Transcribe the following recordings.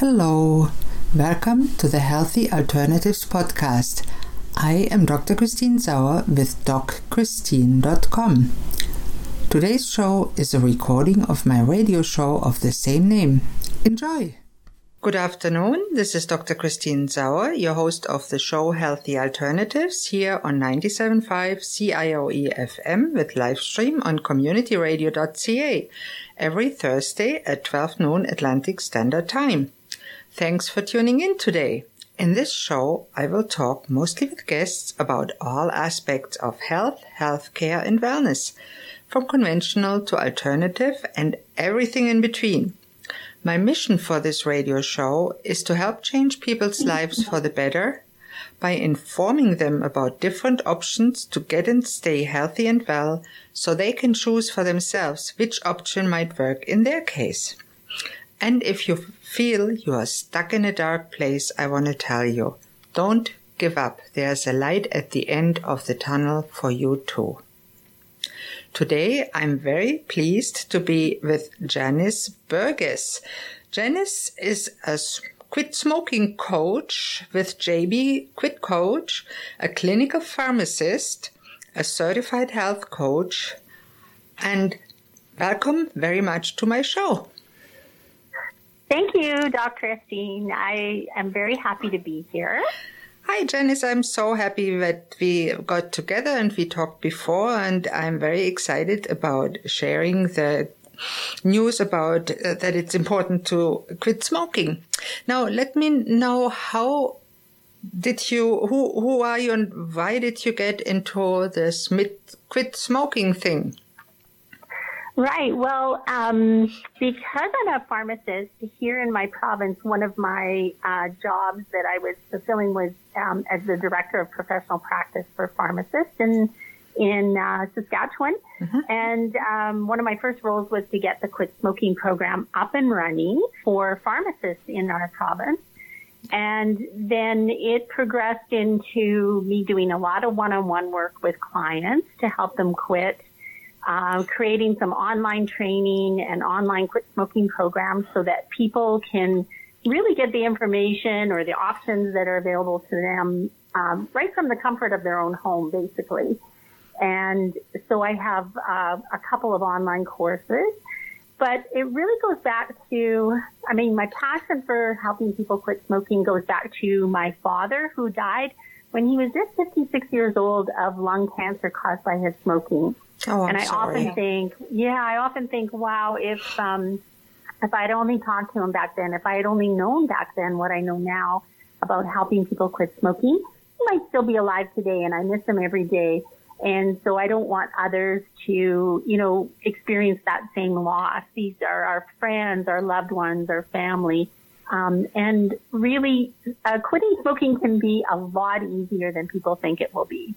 Hello, welcome to the Healthy Alternatives Podcast. I am Dr. Christine Sauer with DocChristine.com. Today's show is a recording of my radio show of the same name. Enjoy! Good afternoon. This is Dr. Christine Sauer, your host of the show Healthy Alternatives here on 97.5 CIOE FM with live stream on communityradio.ca every Thursday at 12 noon Atlantic Standard Time. Thanks for tuning in today. In this show, I will talk mostly with guests about all aspects of health, healthcare, and wellness, from conventional to alternative and everything in between. My mission for this radio show is to help change people's lives for the better by informing them about different options to get and stay healthy and well so they can choose for themselves which option might work in their case. And if you feel you are stuck in a dark place, I want to tell you, don't give up. There's a light at the end of the tunnel for you too. Today, I'm very pleased to be with Janice Burgess. Janice is a quit smoking coach with JB Quit Coach, a clinical pharmacist, a certified health coach, and welcome very much to my show. Thank you, Dr. Christine. I am very happy to be here. Hi, Janice. I'm so happy that we got together and we talked before, and I'm very excited about sharing the news about uh, that it's important to quit smoking. Now, let me know how did you, who, who are you and why did you get into this quit smoking thing? Right. Well, um, because I'm a pharmacist here in my province, one of my uh, jobs that I was fulfilling was um, as the director of professional practice for pharmacists in in uh, Saskatchewan. Mm-hmm. And um, one of my first roles was to get the quit smoking program up and running for pharmacists in our province. And then it progressed into me doing a lot of one-on-one work with clients to help them quit uh, creating some online training and online quit smoking programs so that people can really get the information or the options that are available to them um, right from the comfort of their own home, basically. And so I have uh, a couple of online courses, but it really goes back to, I mean, my passion for helping people quit smoking goes back to my father who died when he was just 56 years old of lung cancer caused by his smoking. Oh, I'm and I sorry. often think, yeah, I often think, wow, if um, if I'd only talked to him back then, if I had only known back then what I know now about helping people quit smoking, he might still be alive today, and I miss him every day. And so I don't want others to, you know, experience that same loss. These are our friends, our loved ones, our family. Um, and really, uh, quitting smoking can be a lot easier than people think it will be.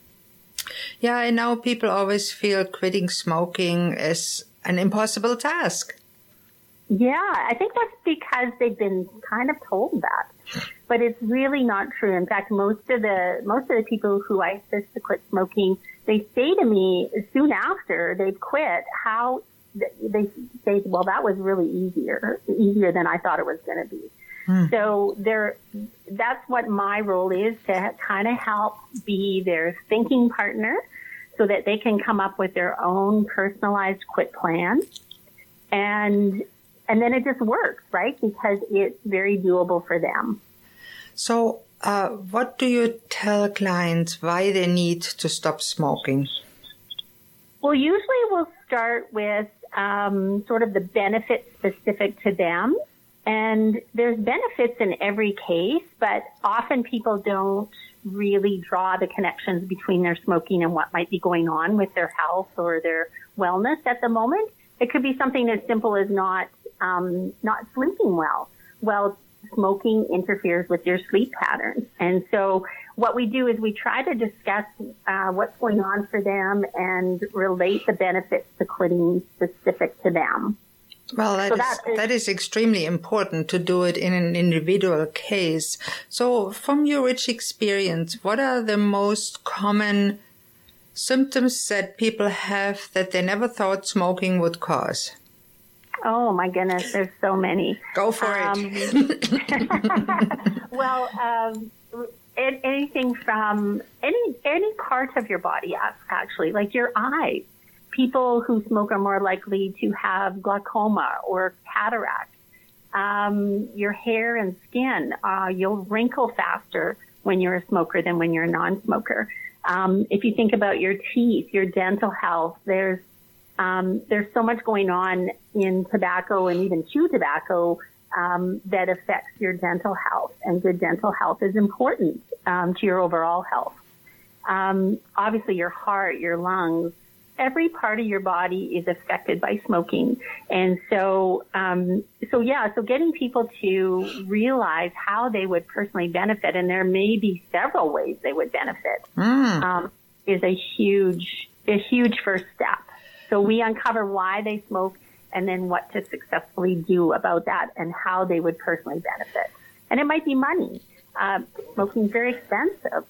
Yeah, I know people always feel quitting smoking is an impossible task. Yeah, I think that's because they've been kind of told that. But it's really not true. In fact, most of the most of the people who I assist to quit smoking, they say to me soon after they've quit how they say, "Well, that was really easier, easier than I thought it was going to be." Hmm. So there, that's what my role is to kind of help be their thinking partner so that they can come up with their own personalized quit plan. And, and then it just works, right? Because it's very doable for them. So, uh, what do you tell clients why they need to stop smoking? Well, usually we'll start with um, sort of the benefits specific to them. And there's benefits in every case, but often people don't really draw the connections between their smoking and what might be going on with their health or their wellness at the moment. It could be something as simple as not um, not sleeping well. Well, smoking interferes with your sleep patterns, and so what we do is we try to discuss uh, what's going on for them and relate the benefits to quitting specific to them. Well, that, so is, that, is, that is extremely important to do it in an individual case. So, from your rich experience, what are the most common symptoms that people have that they never thought smoking would cause? Oh my goodness, there's so many. Go for um, it. well, um, anything from any any part of your body, actually, like your eyes. People who smoke are more likely to have glaucoma or cataract. Um, your hair and skin, uh, you'll wrinkle faster when you're a smoker than when you're a non-smoker. Um, if you think about your teeth, your dental health, there's um, there's so much going on in tobacco and even chew tobacco um, that affects your dental health, and good dental health is important um, to your overall health. Um, obviously, your heart, your lungs, every part of your body is affected by smoking. And so, um, so yeah, so getting people to realize how they would personally benefit, and there may be several ways they would benefit, mm. um, is a huge, a huge first step. So we uncover why they smoke and then what to successfully do about that and how they would personally benefit. And it might be money. Uh, smoking is very expensive.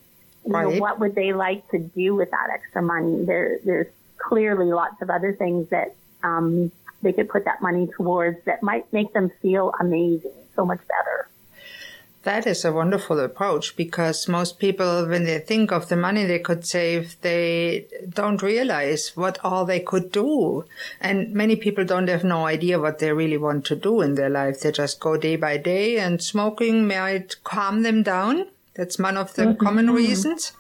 You right. know, what would they like to do with that extra money? There, there's clearly lots of other things that um, they could put that money towards that might make them feel amazing, so much better. That is a wonderful approach because most people, when they think of the money they could save, they don't realize what all they could do. And many people don't have no idea what they really want to do in their life. They just go day by day and smoking might calm them down. That's one of the mm-hmm. common reasons.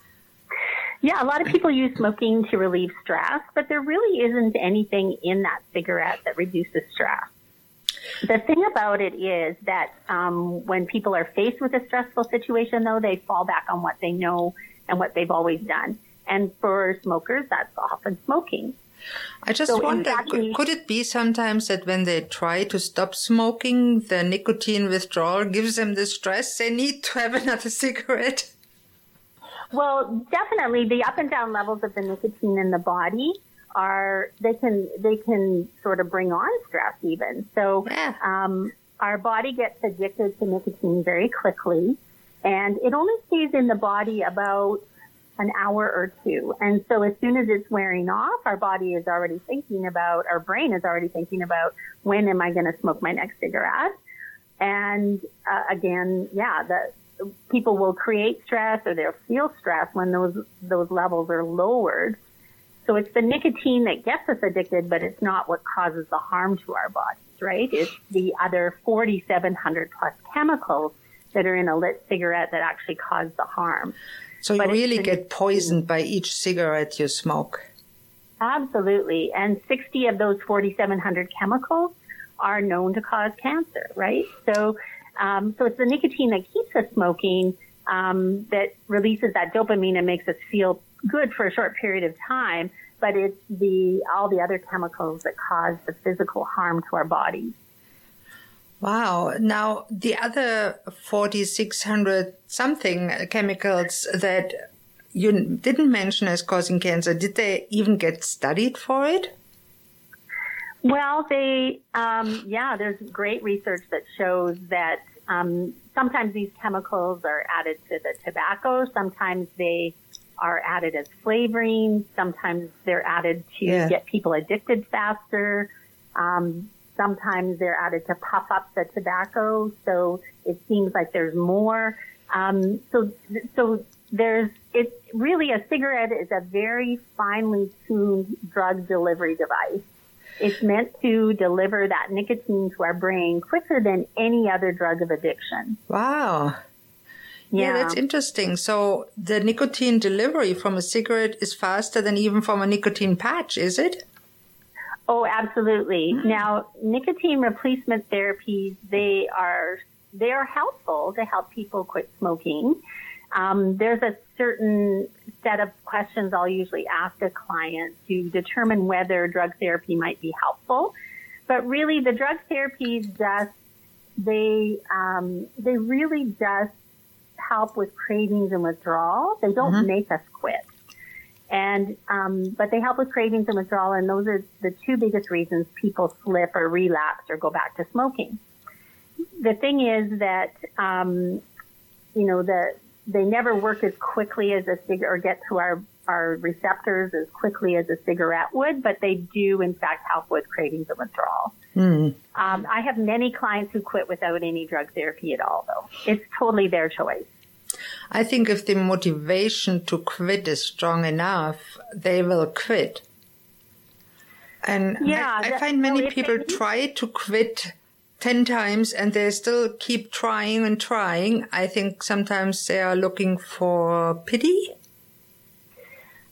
Yeah, a lot of people use smoking to relieve stress, but there really isn't anything in that cigarette that reduces stress. The thing about it is that um, when people are faced with a stressful situation, though, they fall back on what they know and what they've always done. And for smokers, that's often smoking. I just so wonder, exactly, could it be sometimes that when they try to stop smoking, the nicotine withdrawal gives them the stress they need to have another cigarette? Well, definitely the up and down levels of the nicotine in the body are they can they can sort of bring on stress even. So yeah. um, our body gets addicted to nicotine very quickly, and it only stays in the body about an hour or two. And so as soon as it's wearing off, our body is already thinking about, our brain is already thinking about when am I going to smoke my next cigarette? And uh, again, yeah, the people will create stress or they'll feel stress when those those levels are lowered. So it's the nicotine that gets us addicted, but it's not what causes the harm to our bodies, right? It's the other 4,700 plus chemicals that are in a lit cigarette that actually cause the harm. So you really get poisoned by each cigarette you smoke. Absolutely. And 60 of those 4,700 chemicals are known to cause cancer, right? So um, so it's the nicotine that keeps us smoking um, that releases that dopamine and makes us feel good for a short period of time. But it's the all the other chemicals that cause the physical harm to our bodies. Wow. Now, the other 4,600 something chemicals that you didn't mention as causing cancer, did they even get studied for it? Well, they, um, yeah, there's great research that shows that um, sometimes these chemicals are added to the tobacco. Sometimes they are added as flavoring. Sometimes they're added to yeah. get people addicted faster. Um, sometimes they're added to puff up the tobacco, so it seems like there's more. Um, so, so there's it's really a cigarette is a very finely tuned drug delivery device. It's meant to deliver that nicotine to our brain quicker than any other drug of addiction. Wow. Yeah. yeah. that's interesting. So the nicotine delivery from a cigarette is faster than even from a nicotine patch, is it? Oh, absolutely. Mm-hmm. Now, nicotine replacement therapies, they are, they are helpful to help people quit smoking. Um, there's a certain set of questions I'll usually ask a client to determine whether drug therapy might be helpful. But really, the drug therapies just they um, they really just help with cravings and withdrawal. They don't mm-hmm. make us quit. And um, but they help with cravings and withdrawal, and those are the two biggest reasons people slip or relapse or go back to smoking. The thing is that um, you know the they never work as quickly as a cigarette or get to our our receptors as quickly as a cigarette would, but they do in fact help with cravings and withdrawal. Mm. Um, I have many clients who quit without any drug therapy at all, though. It's totally their choice. I think if the motivation to quit is strong enough, they will quit. And yeah, I, I find many people try to quit 10 times and they still keep trying and trying. I think sometimes they are looking for pity.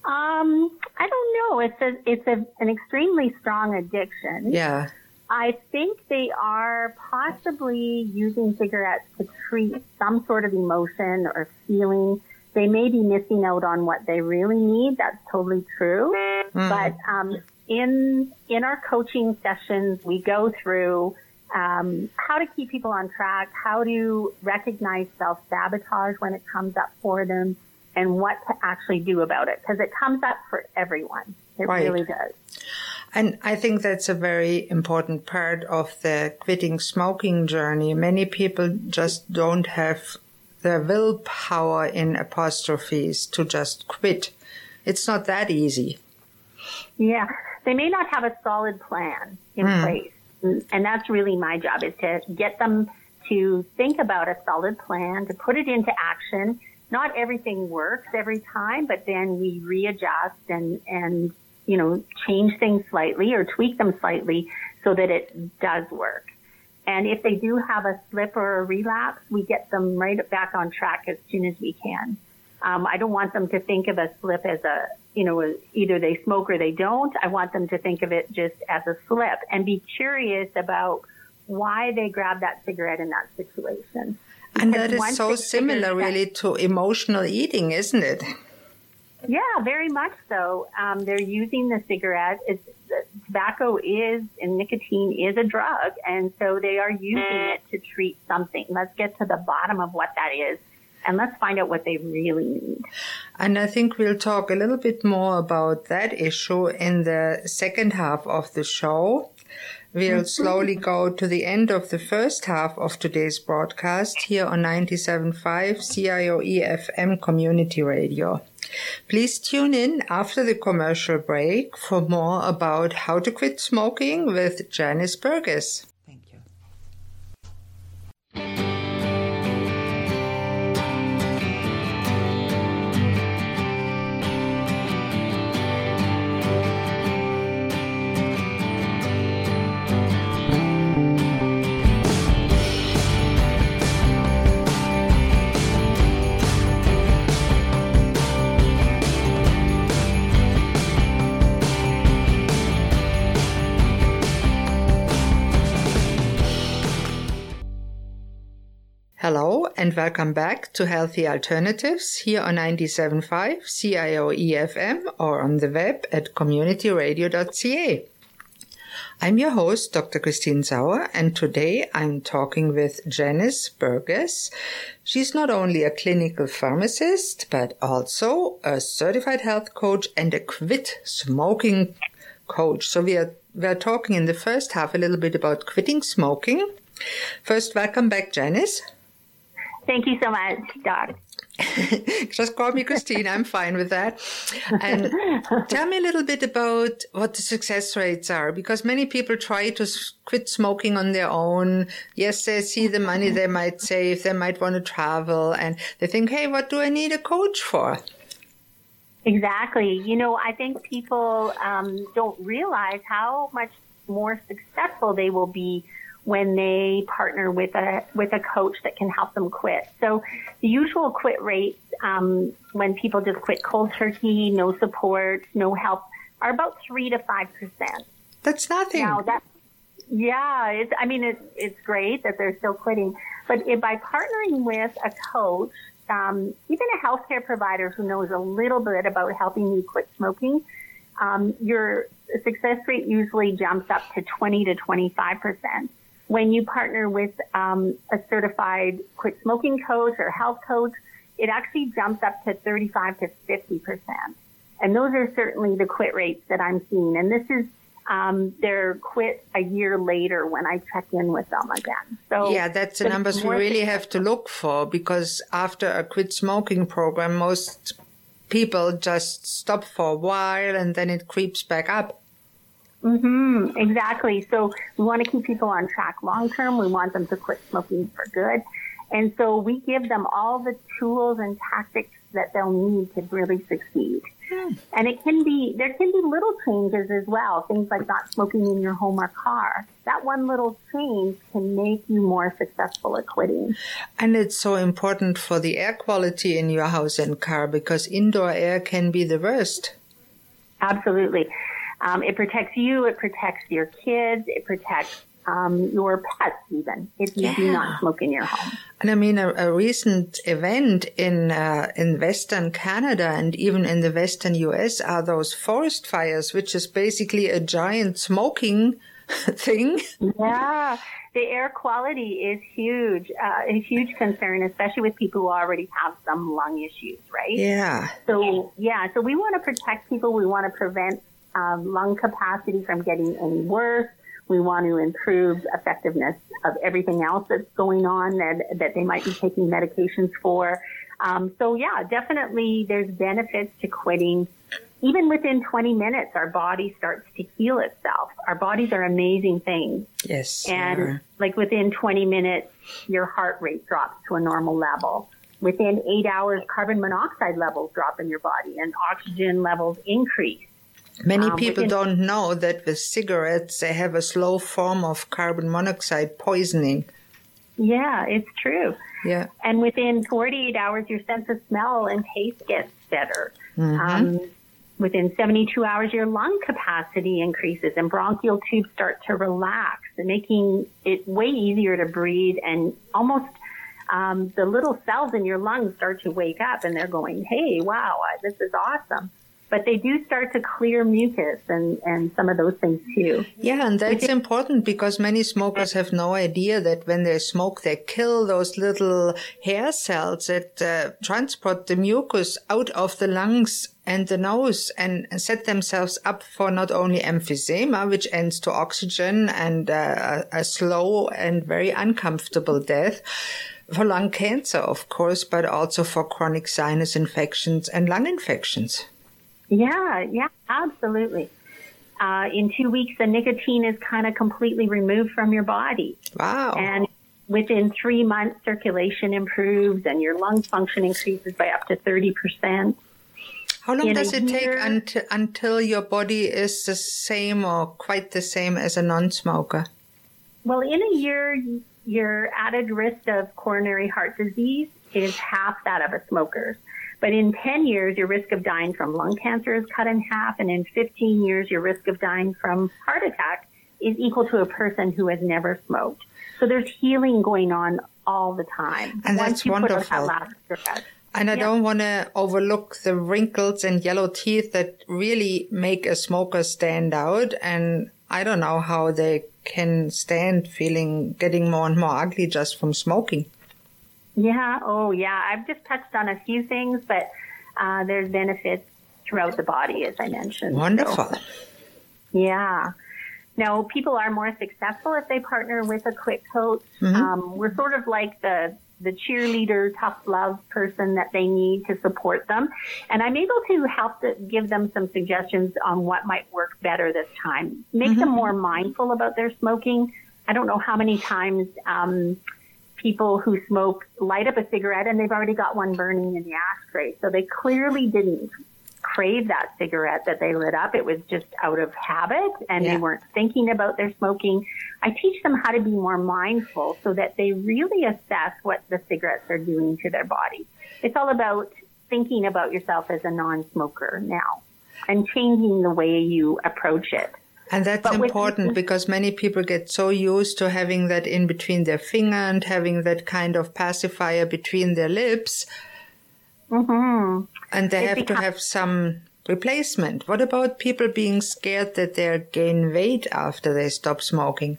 Um, I don't know. It's a, it's a, an extremely strong addiction. Yeah. I think they are possibly using cigarettes to treat some sort of emotion or feeling. They may be missing out on what they really need. That's totally true. Mm. But um, in in our coaching sessions, we go through um, how to keep people on track, how to recognize self sabotage when it comes up for them, and what to actually do about it because it comes up for everyone. It right. really does. And I think that's a very important part of the quitting smoking journey. Many people just don't have the willpower in apostrophes to just quit. It's not that easy. Yeah. They may not have a solid plan in mm. place Mm-hmm. and that's really my job is to get them to think about a solid plan, to put it into action. Not everything works every time, but then we readjust and, and, you know, change things slightly or tweak them slightly so that it does work. And if they do have a slip or a relapse, we get them right back on track as soon as we can. Um, I don't want them to think of a slip as a, you know, either they smoke or they don't. I want them to think of it just as a slip and be curious about why they grab that cigarette in that situation. And that is so similar, really, to emotional eating, isn't it? Yeah, very much so. Um, they're using the cigarette. It's, tobacco is and nicotine is a drug, and so they are using it to treat something. Let's get to the bottom of what that is and let's find out what they really need. And I think we'll talk a little bit more about that issue in the second half of the show. We'll slowly go to the end of the first half of today's broadcast here on 97.5 CIOE FM Community Radio. Please tune in after the commercial break for more about how to quit smoking with Janice Burgess. Hello and welcome back to Healthy Alternatives here on 97.5 CIOE FM or on the web at communityradio.ca. I'm your host, Dr. Christine Sauer, and today I'm talking with Janice Burgess. She's not only a clinical pharmacist, but also a certified health coach and a quit smoking coach. So we are, we are talking in the first half a little bit about quitting smoking. First, welcome back, Janice. Thank you so much, Doc. Just call me Christine. I'm fine with that. And tell me a little bit about what the success rates are, because many people try to quit smoking on their own. Yes, they see the money they might save, they might want to travel, and they think, hey, what do I need a coach for? Exactly. You know, I think people um, don't realize how much more successful they will be when they partner with a with a coach that can help them quit. So the usual quit rates um, when people just quit cold turkey, no support, no help, are about three to five percent. That's nothing. Now that yeah, it's, I mean it's it's great that they're still quitting, but if by partnering with a coach, um, even a healthcare provider who knows a little bit about helping you quit smoking, um, your success rate usually jumps up to 20 to 25 percent when you partner with um, a certified quit smoking coach or health coach, it actually jumps up to 35 to 50 percent. And those are certainly the quit rates that I'm seeing. And this is um, they're quit a year later when I check in with them again. So yeah, that's the numbers we really have to look for because after a quit smoking program, most people just stop for a while and then it creeps back up. Mm-hmm, exactly. So we want to keep people on track long term. We want them to quit smoking for good. And so we give them all the tools and tactics that they'll need to really succeed. Hmm. And it can be, there can be little changes as well. Things like not smoking in your home or car. That one little change can make you more successful at quitting. And it's so important for the air quality in your house and car because indoor air can be the worst. Absolutely. Um, it protects you. It protects your kids. It protects um, your pets even if you yeah. do not smoke in your home. And I mean, a, a recent event in uh, in Western Canada and even in the Western U.S. are those forest fires, which is basically a giant smoking thing. Yeah, the air quality is huge, uh, a huge concern, especially with people who already have some lung issues, right? Yeah. So yeah, so we want to protect people. We want to prevent um, lung capacity from getting any worse. We want to improve effectiveness of everything else that's going on that, that they might be taking medications for. Um, so yeah, definitely there's benefits to quitting. Even within 20 minutes, our body starts to heal itself. Our bodies are amazing things. Yes. And like within 20 minutes, your heart rate drops to a normal level. Within eight hours, carbon monoxide levels drop in your body and oxygen levels increase. Many um, people don't know that with cigarettes they have a slow form of carbon monoxide poisoning. Yeah, it's true. Yeah. And within 48 hours, your sense of smell and taste gets better. Mm-hmm. Um, within 72 hours, your lung capacity increases and bronchial tubes start to relax, making it way easier to breathe and almost um, the little cells in your lungs start to wake up and they're going, hey, wow, this is awesome but they do start to clear mucus and, and some of those things too. Yeah, and that's important because many smokers have no idea that when they smoke, they kill those little hair cells that uh, transport the mucus out of the lungs and the nose and set themselves up for not only emphysema, which ends to oxygen and uh, a slow and very uncomfortable death, for lung cancer, of course, but also for chronic sinus infections and lung infections. Yeah, yeah, absolutely. Uh, in two weeks, the nicotine is kind of completely removed from your body. Wow. And within three months, circulation improves and your lung function increases by up to 30%. How long in does it year, take until, until your body is the same or quite the same as a non-smoker? Well, in a year, your added risk of coronary heart disease is half that of a smoker's. But in 10 years, your risk of dying from lung cancer is cut in half. And in 15 years, your risk of dying from heart attack is equal to a person who has never smoked. So there's healing going on all the time. And that's wonderful. That and I yeah. don't want to overlook the wrinkles and yellow teeth that really make a smoker stand out. And I don't know how they can stand feeling getting more and more ugly just from smoking. Yeah. Oh, yeah. I've just touched on a few things, but uh, there's benefits throughout the body, as I mentioned. Wonderful. So, yeah. Now, people are more successful if they partner with a quit coach. Mm-hmm. Um, we're sort of like the the cheerleader, tough love person that they need to support them. And I'm able to help to give them some suggestions on what might work better this time. Make mm-hmm. them more mindful about their smoking. I don't know how many times um, people who smoke light up a cigarette and they've already got one burning in the ashtray. So they clearly didn't crave that cigarette that they lit up. It was just out of habit and yeah. they weren't thinking about their smoking. I teach them how to be more mindful so that they really assess what the cigarettes are doing to their body. It's all about thinking about yourself as a non-smoker now and changing the way you approach it. And that's but important because many people get so used to having that in between their finger and having that kind of pacifier between their lips. Mm-hmm. And they it have becomes- to have some replacement. What about people being scared that they'll gain weight after they stop smoking?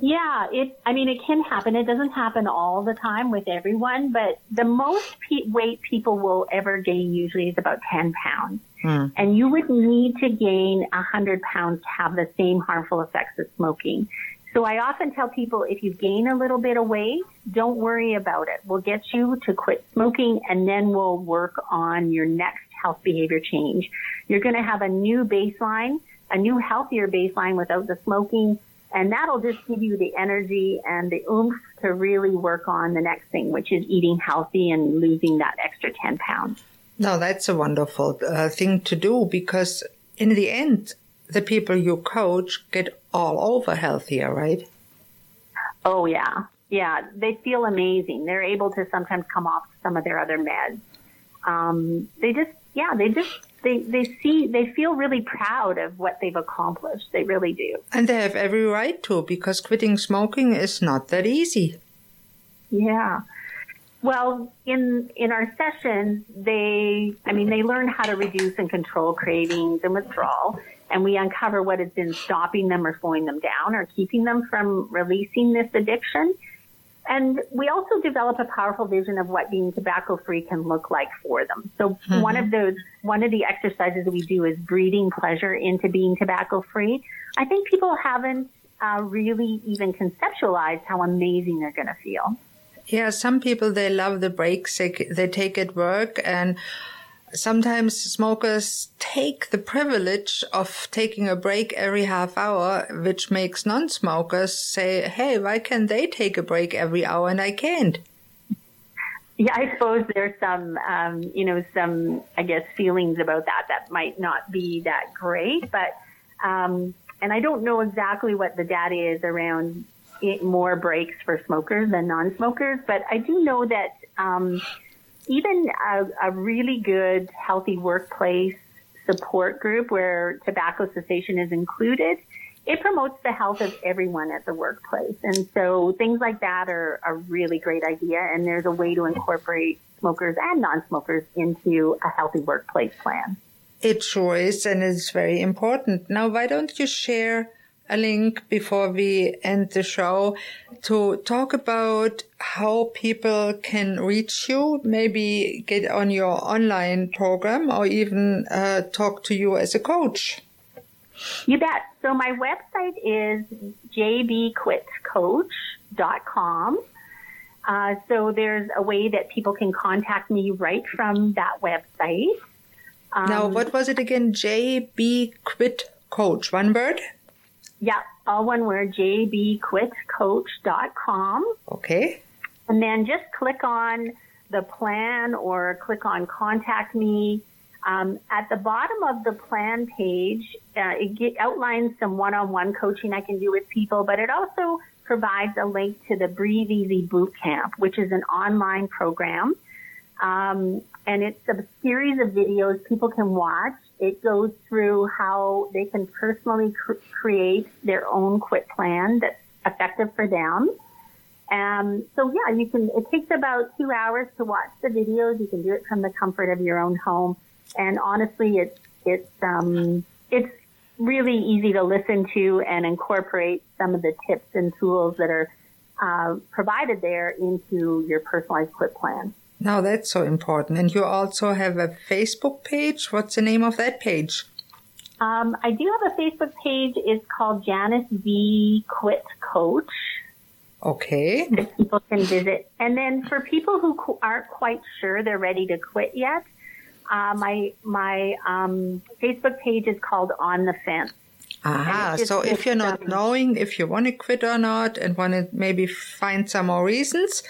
Yeah, it. I mean, it can happen. It doesn't happen all the time with everyone, but the most pe- weight people will ever gain usually is about ten pounds. Mm. And you would need to gain a 100 pounds to have the same harmful effects as smoking. So I often tell people if you gain a little bit of weight, don't worry about it. We'll get you to quit smoking and then we'll work on your next health behavior change. You're going to have a new baseline, a new healthier baseline without the smoking, and that'll just give you the energy and the oomph to really work on the next thing, which is eating healthy and losing that extra 10 pounds. No, that's a wonderful uh, thing to do because in the end, the people you coach get all over healthier, right? Oh, yeah. Yeah. They feel amazing. They're able to sometimes come off some of their other meds. Um, they just, yeah, they just, they, they see, they feel really proud of what they've accomplished. They really do. And they have every right to because quitting smoking is not that easy. Yeah. Well, in in our sessions, they, I mean, they learn how to reduce and control cravings and withdrawal, and we uncover what has been stopping them or slowing them down or keeping them from releasing this addiction. And we also develop a powerful vision of what being tobacco free can look like for them. So mm-hmm. one of those, one of the exercises we do is breathing pleasure into being tobacco free. I think people haven't uh, really even conceptualized how amazing they're going to feel. Yeah, some people they love the breaks they, they take at work and sometimes smokers take the privilege of taking a break every half hour, which makes non-smokers say, Hey, why can they take a break every hour and I can't? Yeah, I suppose there's some, um, you know, some, I guess, feelings about that that might not be that great, but, um, and I don't know exactly what the data is around more breaks for smokers than non-smokers, but I do know that um, even a, a, really good, healthy workplace support group where tobacco cessation is included, it promotes the health of everyone at the workplace. And so things like that are a really great idea. And there's a way to incorporate smokers and non-smokers into a healthy workplace plan. It sure is, and it's very important. Now, why don't you share a link before we end the show to talk about how people can reach you, maybe get on your online program or even uh, talk to you as a coach. You bet. So my website is jbquitcoach.com. Uh, so there's a way that people can contact me right from that website. Um, now, what was it again? JB Quit Coach, one word? Yeah, all one word, jbquitcoach.com. Okay. And then just click on the plan or click on contact me. Um, at the bottom of the plan page, uh, it get, outlines some one-on-one coaching I can do with people, but it also provides a link to the Breathe Easy Boot Camp, which is an online program. Um, and it's a series of videos people can watch it goes through how they can personally cr- create their own quit plan that's effective for them. Um, so yeah, you can, it takes about two hours to watch the videos. You can do it from the comfort of your own home. And honestly, it's, it's, um, it's really easy to listen to and incorporate some of the tips and tools that are, uh, provided there into your personalized quit plan. Now that's so important. And you also have a Facebook page. What's the name of that page? Um, I do have a Facebook page. It's called Janice V Quit Coach. Okay. That people can visit. And then for people who aren't quite sure they're ready to quit yet, uh, my my um, Facebook page is called On the Fence. Aha. So if you're not knowing if you want to quit or not and want to maybe find some more reasons,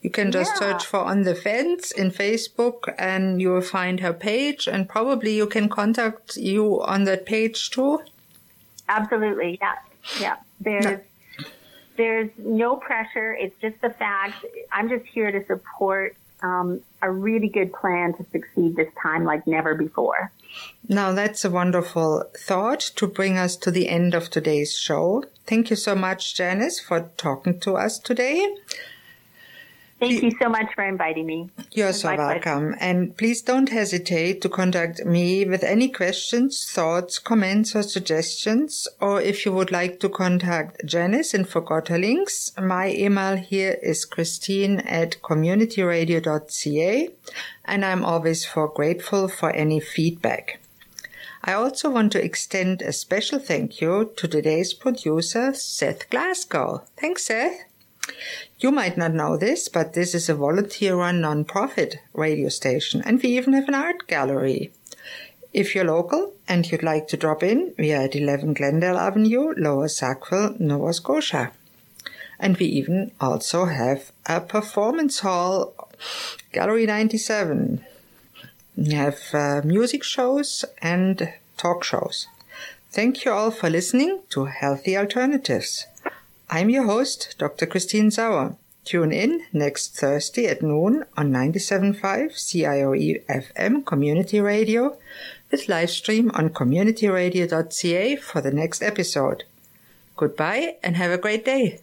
you can just yeah. search for On the Fence in Facebook and you will find her page and probably you can contact you on that page too. Absolutely. Yeah. Yeah. There's, no. there's no pressure. It's just the fact I'm just here to support um, a really good plan to succeed this time like never before. Now that's a wonderful thought to bring us to the end of today's show. Thank you so much, Janice, for talking to us today. Thank you so much for inviting me. You're so welcome. Pleasure. And please don't hesitate to contact me with any questions, thoughts, comments, or suggestions. Or if you would like to contact Janice and forgot her links, my email here is christine at communityradio.ca. And I'm always for grateful for any feedback. I also want to extend a special thank you to today's producer, Seth Glasgow. Thanks, Seth. You might not know this, but this is a volunteer run non-profit radio station and we even have an art gallery. If you're local and you'd like to drop in, we are at 11 Glendale Avenue, Lower Sackville, Nova Scotia. And we even also have a performance hall, Gallery 97. We have uh, music shows and talk shows. Thank you all for listening to Healthy Alternatives. I'm your host, Dr. Christine Sauer. Tune in next Thursday at noon on 97.5 CIOE FM Community Radio with live stream on communityradio.ca for the next episode. Goodbye and have a great day.